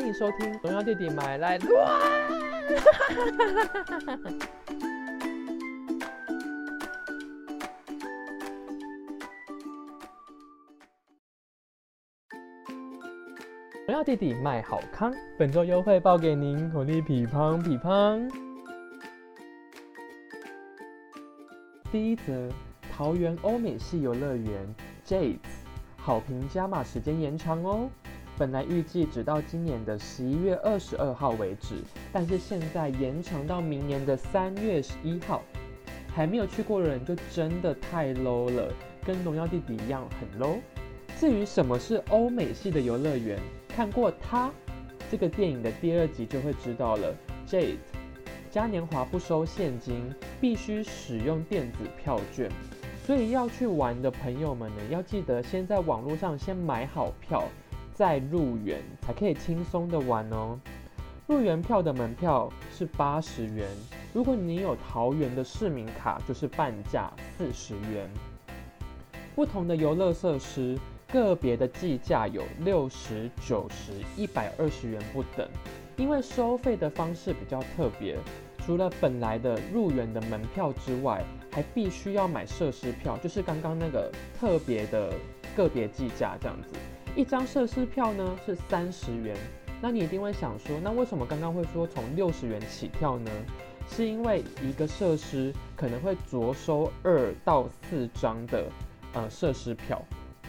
欢迎收听《荣耀弟弟买来乱》。荣耀弟弟卖好康，本周优惠报给您，火力匹乓匹乓。第一则，桃园欧美系游乐园 Jade 好评加码时间延长哦。本来预计只到今年的十一月二十二号为止，但是现在延长到明年的三月十一号。还没有去过的人就真的太 low 了，跟荣耀弟弟一样很 low。至于什么是欧美系的游乐园，看过它这个电影的第二集就会知道了。Jade 嘉年华不收现金，必须使用电子票券，所以要去玩的朋友们呢，要记得先在网络上先买好票。再入园才可以轻松的玩哦。入园票的门票是八十元，如果你有桃园的市民卡，就是半价四十元。不同的游乐设施，个别的计价有六十九十、一百二十元不等。因为收费的方式比较特别，除了本来的入园的门票之外，还必须要买设施票，就是刚刚那个特别的个别计价这样子。一张设施票呢是三十元，那你一定会想说，那为什么刚刚会说从六十元起跳呢？是因为一个设施可能会着收二到四张的呃设施票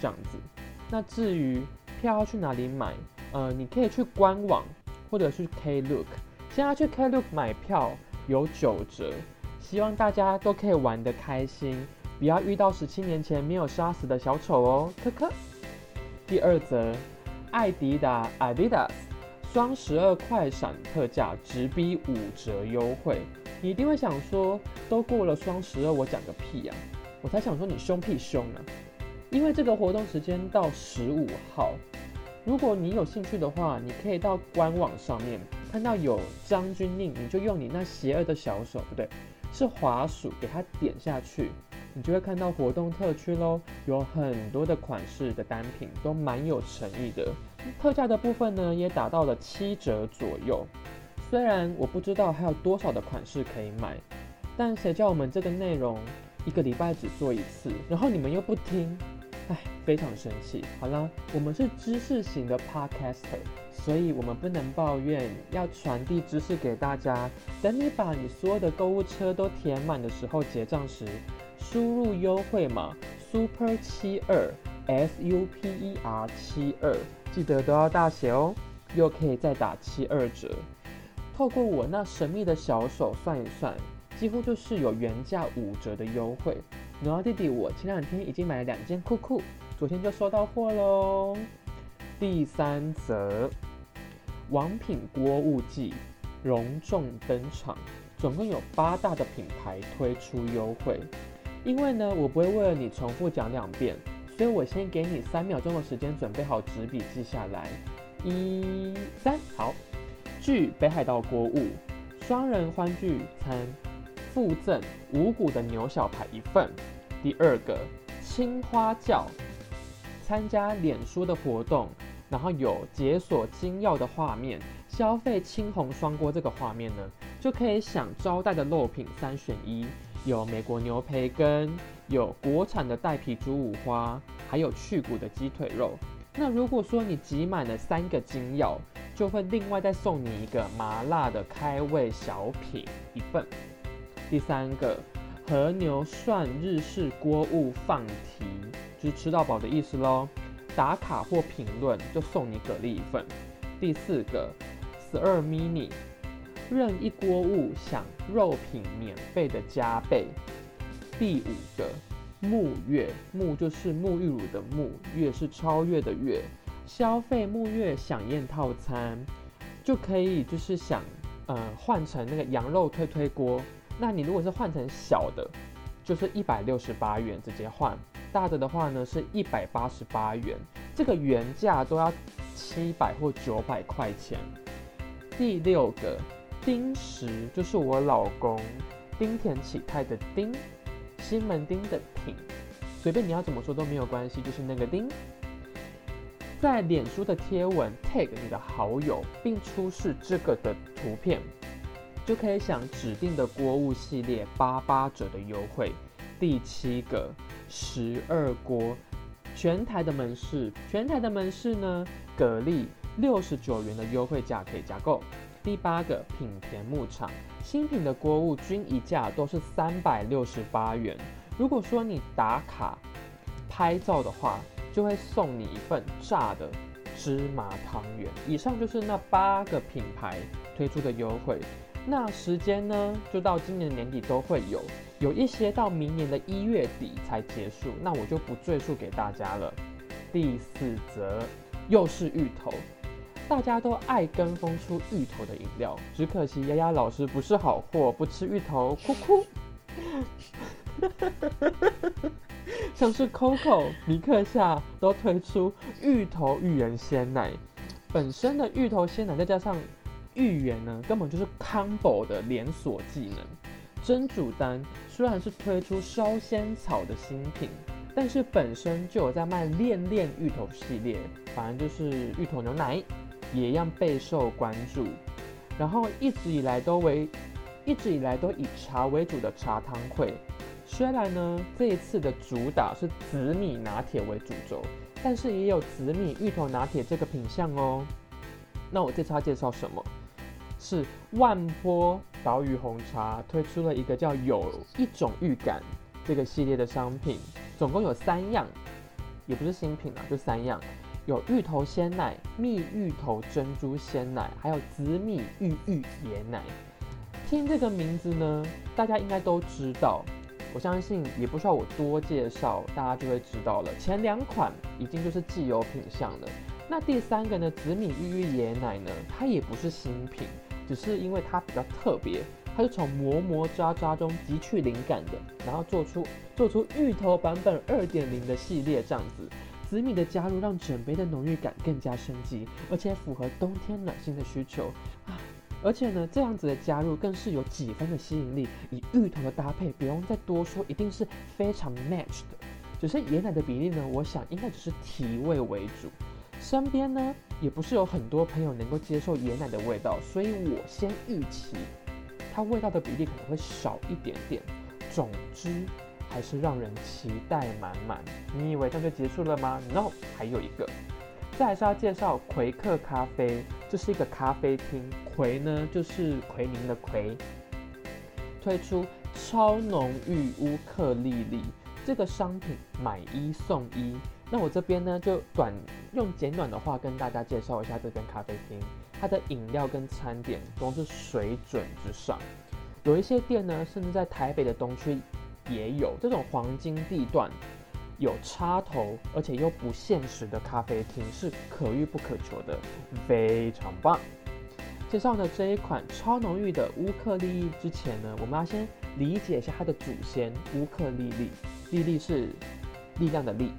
这样子。那至于票要去哪里买，呃，你可以去官网或者是 Klook，现在去 Klook 买票有九折，希望大家都可以玩得开心，不要遇到十七年前没有杀死的小丑哦，科科。第二则，艾迪达 Adidas 双十二快闪特价直逼五折优惠。你一定会想说，都过了双十二，我讲个屁呀！我才想说你凶屁凶啊！因为这个活动时间到十五号，如果你有兴趣的话，你可以到官网上面看到有将军令，你就用你那邪恶的小手，不对，是滑鼠给它点下去。你就会看到活动特区喽，有很多的款式的单品都蛮有诚意的，特价的部分呢也达到了七折左右。虽然我不知道还有多少的款式可以买，但谁叫我们这个内容一个礼拜只做一次，然后你们又不听，唉，非常生气。好啦，我们是知识型的 podcaster，所以我们不能抱怨，要传递知识给大家。等你把你所有的购物车都填满的时候，结账时。输入优惠码 super 七二 s u p e r 七二，记得都要大写哦，又可以再打七二折。透过我那神秘的小手算一算，几乎就是有原价五折的优惠。然后弟弟，我前两天已经买了两件裤裤，昨天就收到货喽。第三则，王品锅物季隆重登场，总共有八大的品牌推出优惠。因为呢，我不会为了你重复讲两遍，所以我先给你三秒钟的时间准备好纸笔记下来。一、三，好。据北海道国物双人欢聚餐附赠五谷的牛小排一份。第二个青花轿参加脸书的活动，然后有解锁金钥的画面，消费青红双锅这个画面呢，就可以享招待的肉品三选一。有美国牛培根，有国产的带皮猪五花，还有去骨的鸡腿肉。那如果说你集满了三个金钥，就会另外再送你一个麻辣的开胃小品一份。第三个和牛涮日式锅物放题，就是吃到饱的意思喽。打卡或评论就送你蛤蜊一份。第四个十二 mini。任一锅物享肉品免费的加倍。第五个沐月，沐就是沐浴乳的沐，月是超越的月。消费沐月享宴套餐，就可以就是想呃换成那个羊肉推推锅。那你如果是换成小的，就是一百六十八元直接换；大的的话呢是一百八十八元，这个原价都要七百或九百块钱。第六个。丁石就是我老公丁田启泰的丁，西门町的町，随便你要怎么说都没有关系，就是那个丁。在脸书的贴文 tag 你的好友，并出示这个的图片，就可以享指定的锅物系列八八折的优惠。第七个十二锅，全台的门市，全台的门市呢，蛤蜊六十九元的优惠价可以加购。第八个品田牧场，新品的锅物均一价都是三百六十八元。如果说你打卡拍照的话，就会送你一份炸的芝麻汤圆。以上就是那八个品牌推出的优惠。那时间呢，就到今年年底都会有，有一些到明年的一月底才结束。那我就不赘述给大家了。第四则又是芋头，大家都爱跟风出芋头的饮料，只可惜丫丫老师不是好货，不吃芋头，哭哭。像是 Coco、米克夏都推出芋头芋圆鲜奶，本身的芋头鲜奶再加上芋圆呢，根本就是 combo 的连锁技能。真主丹虽然是推出烧仙草的新品，但是本身就有在卖恋恋芋头系列，反正就是芋头牛奶，也一样备受关注。然后一直以来都为一直以来都以茶为主的茶汤会。虽然呢，这一次的主打是紫米拿铁为主轴，但是也有紫米芋头拿铁这个品相哦。那我这次要介绍什么？是万波岛屿红茶推出了一个叫有一种预感这个系列的商品，总共有三样，也不是新品啊，就三样，有芋头鲜奶、蜜芋头珍珠鲜奶，还有紫米芋芋椰奶。听这个名字呢，大家应该都知道。我相信也不需要我多介绍，大家就会知道了。前两款已经就是既有品相了。那第三个呢？紫米芋芋椰奶呢？它也不是新品，只是因为它比较特别，它是从磨磨渣渣中汲取灵感的，然后做出做出芋头版本二点零的系列这样子。紫米的加入让整杯的浓郁感更加升级，而且符合冬天暖心的需求啊。而且呢，这样子的加入更是有几分的吸引力。以芋头的搭配，不用再多说，一定是非常 match 的。只是椰奶的比例呢，我想应该只是提味为主。身边呢，也不是有很多朋友能够接受椰奶的味道，所以我先预期它味道的比例可能会少一点点。总之，还是让人期待满满。你以为这样就结束了吗？No，还有一个。再是要介绍奎克咖啡，这是一个咖啡厅。奎呢，就是奎宁的奎。推出超浓郁乌克丽丽这个商品，买一送一。那我这边呢，就短用简短的话跟大家介绍一下这间咖啡厅。它的饮料跟餐点都是水准之上，有一些店呢，甚至在台北的东区也有这种黄金地段。有插头，而且又不现实的咖啡厅是可遇不可求的，非常棒。介绍呢这一款超浓郁的乌克丽丽之前呢，我们要先理解一下它的祖先乌克丽丽。丽丽是力量的力，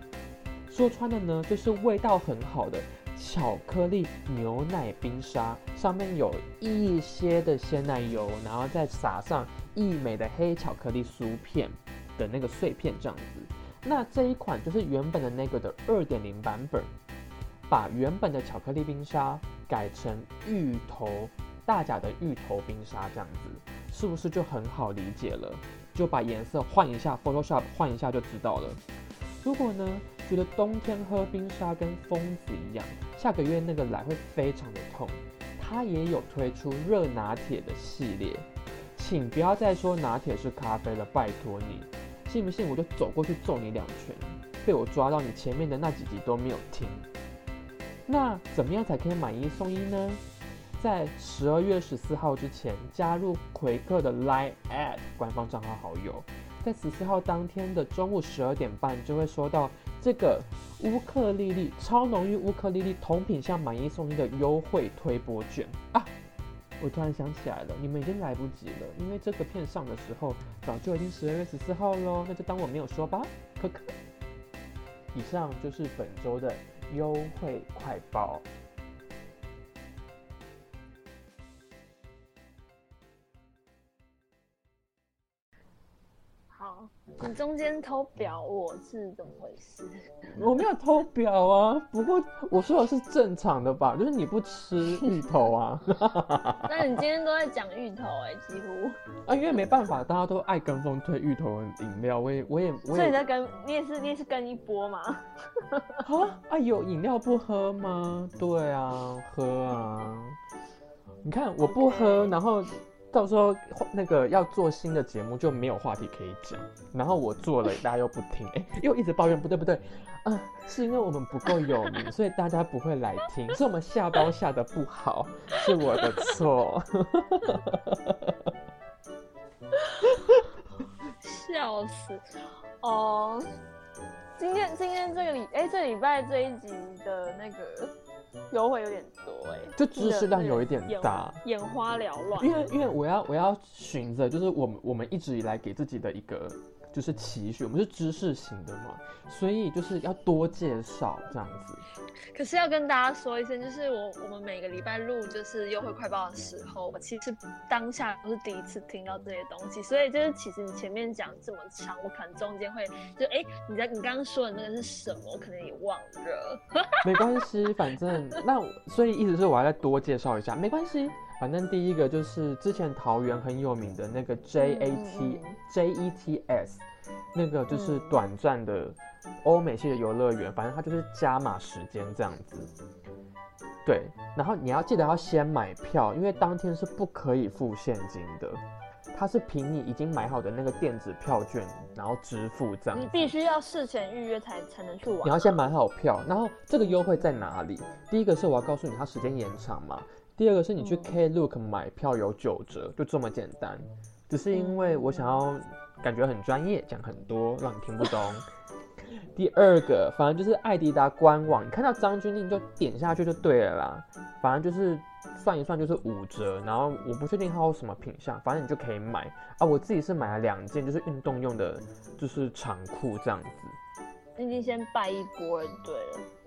说穿了呢就是味道很好的巧克力牛奶冰沙，上面有一些的鲜奶油，然后再撒上一美的黑巧克力酥片的那个碎片这样子。那这一款就是原本的那个的二点零版本，把原本的巧克力冰沙改成芋头大甲的芋头冰沙，这样子是不是就很好理解了？就把颜色换一下，Photoshop 换一下就知道了。如果呢觉得冬天喝冰沙跟疯子一样，下个月那个来会非常的痛，它也有推出热拿铁的系列，请不要再说拿铁是咖啡了，拜托你。信不信我就走过去揍你两拳？被我抓到你前面的那几集都没有听。那怎么样才可以买一送一呢？在十二月十四号之前加入奎克的 Line at 官方账号好友，在十四号当天的中午十二点半就会收到这个乌克丽丽超浓郁乌克丽丽同品项买一送一的优惠推播券啊！我突然想起来了，你们已经来不及了，因为这个片上的时候早就已经十二月十四号喽，那就当我没有说吧。可可。以上就是本周的优惠快报。你中间偷表我是怎么回事？我没有偷表啊，不过我说的是正常的吧，就是你不吃芋头啊。那你今天都在讲芋头哎、几乎。啊，因为没办法，大家都爱跟风推芋头饮料，我也我也我所以你也在跟你也是你也是跟一波吗？啊啊有饮料不喝吗？对啊，喝啊。你看我不喝然后到时候那个要做新的节目就没有话题可以讲，然后我做了大家又不听，哎、又一直抱怨，不对不对，啊，是因为我们不够有名，所以大家不会来听，是我们下包下的不好，是我的错。笑死！哦，今天今天这个礼哎、这礼拜这一集的那个优惠有点多哎、就知识量有一点大，眼花缭乱。因为因为我要我要寻着就是我们我们一直以来给自己的一个就是期许，我们是知识型的嘛，所以就是要多介绍这样子。可是要跟大家说一声，就是我我们每个礼拜录就是优惠快报的时候，我其实当下都是第一次听到这些东西，所以就是其实你前面讲这么长，我可能中间会就哎、你在你刚刚说的那个是什么，我可能也忘了。没关系，反正那所以意思是我要再多介绍一下，没关系。反正第一个就是之前桃园很有名的那个 J A 嗯 T J E T S，那个就是短暂的欧美系的游乐园，反正它就是加码时间这样子。对，然后你要记得要先买票，因为当天是不可以付现金的，它是凭你已经买好的那个电子票券，然后支付这样。你必须要事前预约才才能去玩。你要先买好票，然后这个优惠在哪里？第一个是我要告诉你它时间延长嘛，第二个是你去嗯 Klook 买票有九折，就这么简单。只是因为我想要感觉很专业，讲很多让你听不懂。第二个，反正就是艾迪达官网，你看到张钧甯就点下去就对了啦。反正就是算一算就是五折，然后我不确定它有什么品相，反正你就可以买啊。我自己是买了两件，就是运动用的，就是长裤这样子。你已经先拜一波了，对了。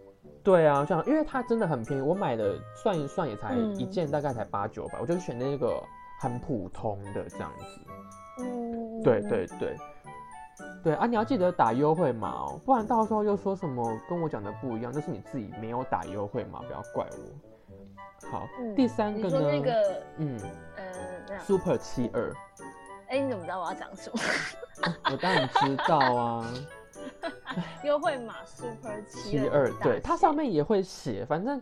对啊，这样，因为它真的很便宜，我买的算一算也才嗯一件，大概才八九百，我就选那个很普通的这样子。嗯，对对对，对啊，你要记得打优惠码哦，不然到时候又说什么跟我讲的不一样，那是你自己没有打优惠码，不要怪我。好，嗯第三你个呢？那个嗯呃，，Super 七二，哎、你怎么知道我要讲什么？我当然知道啊，优惠码 Super 七七二，对，它上面也会写，反正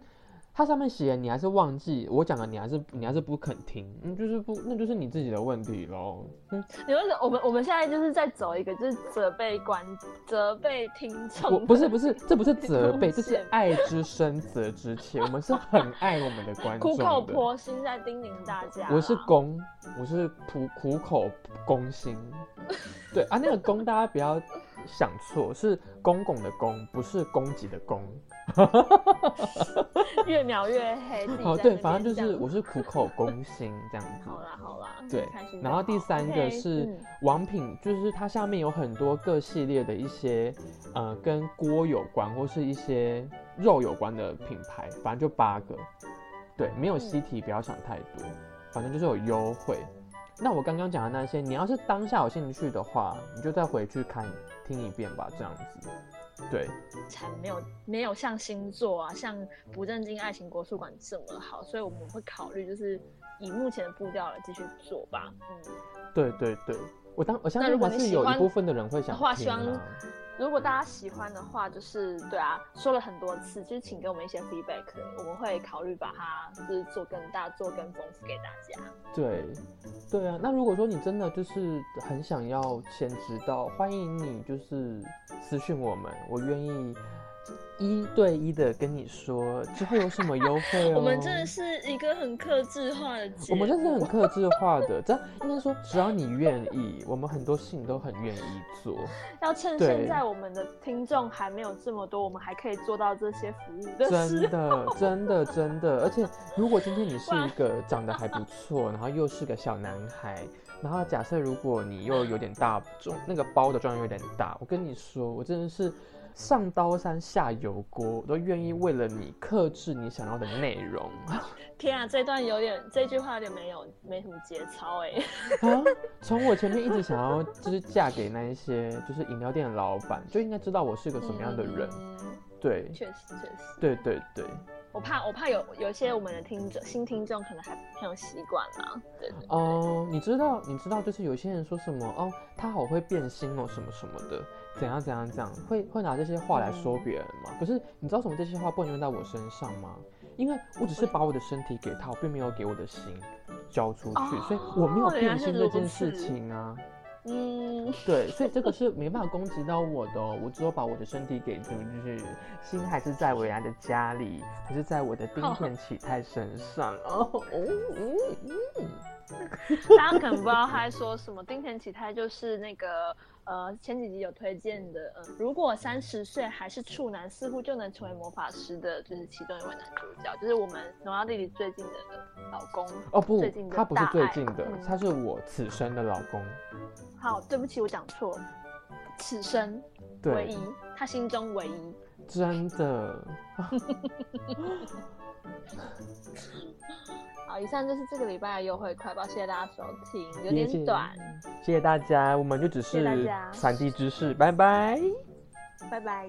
它上面写你还是忘记我讲的，你还是你还是不肯听，嗯，就是不，那就是你自己的问题喽。嗯，你为什么我们我们现在就是在走一个就是责备观责备听众不是不是，这不是责备，这是爱之深责之切，我们是很爱我们的观众苦口。婆心在叮咛大家啦。我是公，我是苦苦口公心。对啊，那个公大家不要想错，是公公的公，不是攻击的攻。越描越黑。哦，对，反正就是我是苦口公心这样子。好啦好啦，对然后第三个是嗯王品，就是它下面有很多各系列的一些呃跟锅有关或是一些肉有关的品牌，反正就八个。对，没有嗯西提，不要想太多，反正就是有优惠。那我刚刚讲的那些，你要是当下有兴趣的话，你就再回去看听一遍吧，这样子。对，才没有没有像星座啊，像不正经爱情国术馆这么好，所以我们会考虑就是以目前的步调来继续做吧。嗯，对对对，我当我相信还是有一部分的人会想的话希望听啊。如果大家喜欢的话，就是对啊，说了很多次，就是请给我们一些 feedback，我们会考虑把它就是做更大、做更丰富给大家。对，对啊。那如果说你真的就是很想要先知道，欢迎你就是私讯我们，我愿意一对一的跟你说之后有什么优惠哦。我们真的是一个很克制化的节目，我们真的很克制化的，这应该说只要你愿意，我们很多事情都很愿意做。要趁现在我们的听众还没有这么多，我们还可以做到这些服务的真。的，真的，真的，而且如果今天你是一个长得还不错，然后又是个小男孩，然后假设如果你又有点大重，那个包的重量有点大，我跟你说，我真的是上刀山下油锅，我都愿意为了你克制你想要的内容。天啊，这段有点，这句话有点没有没什么节操哎。啊，从我前面一直想要就是嫁给那一些就是饮料店的老板，就应该知道我是个什么样的人。嗯对，确实确实。对对对。我怕我怕有有些我们的听众新听众可能还没有习惯啦。对对对哦、你知道，你知道，就是有些人说什么哦，他好会变心哦，什么什么的，怎样怎样怎样，会会拿这些话来说别人吗？可是你知道什么这些话不能用在我身上吗？因为我只是把我的身体给他，我并没有给我的心交出去，哦所以我没有变心这件事情啊。嗯，对，所以这个是没办法攻击到我的、哦，我只有把我的身体给出去，心还是在伟安的家里，还是在我的丁田启泰身上哦。嗯嗯嗯大家可能不知道他在说什么。丁田启泰就是那个呃前几集有推荐的，呃，如果三十岁还是处男，似乎就能成为魔法师的，就是其中一位男主角，就是我们荣耀弟弟最近的老公。哦不最近，的他不是最近的，嗯他是我此生的老公。好，对不起，我讲错，此生唯一，，他心中唯一。真的。好，以上就是这个礼拜的优惠快报，谢谢大家收听，有点短，谢谢大家，我们就只是家传递知识，拜拜。拜拜。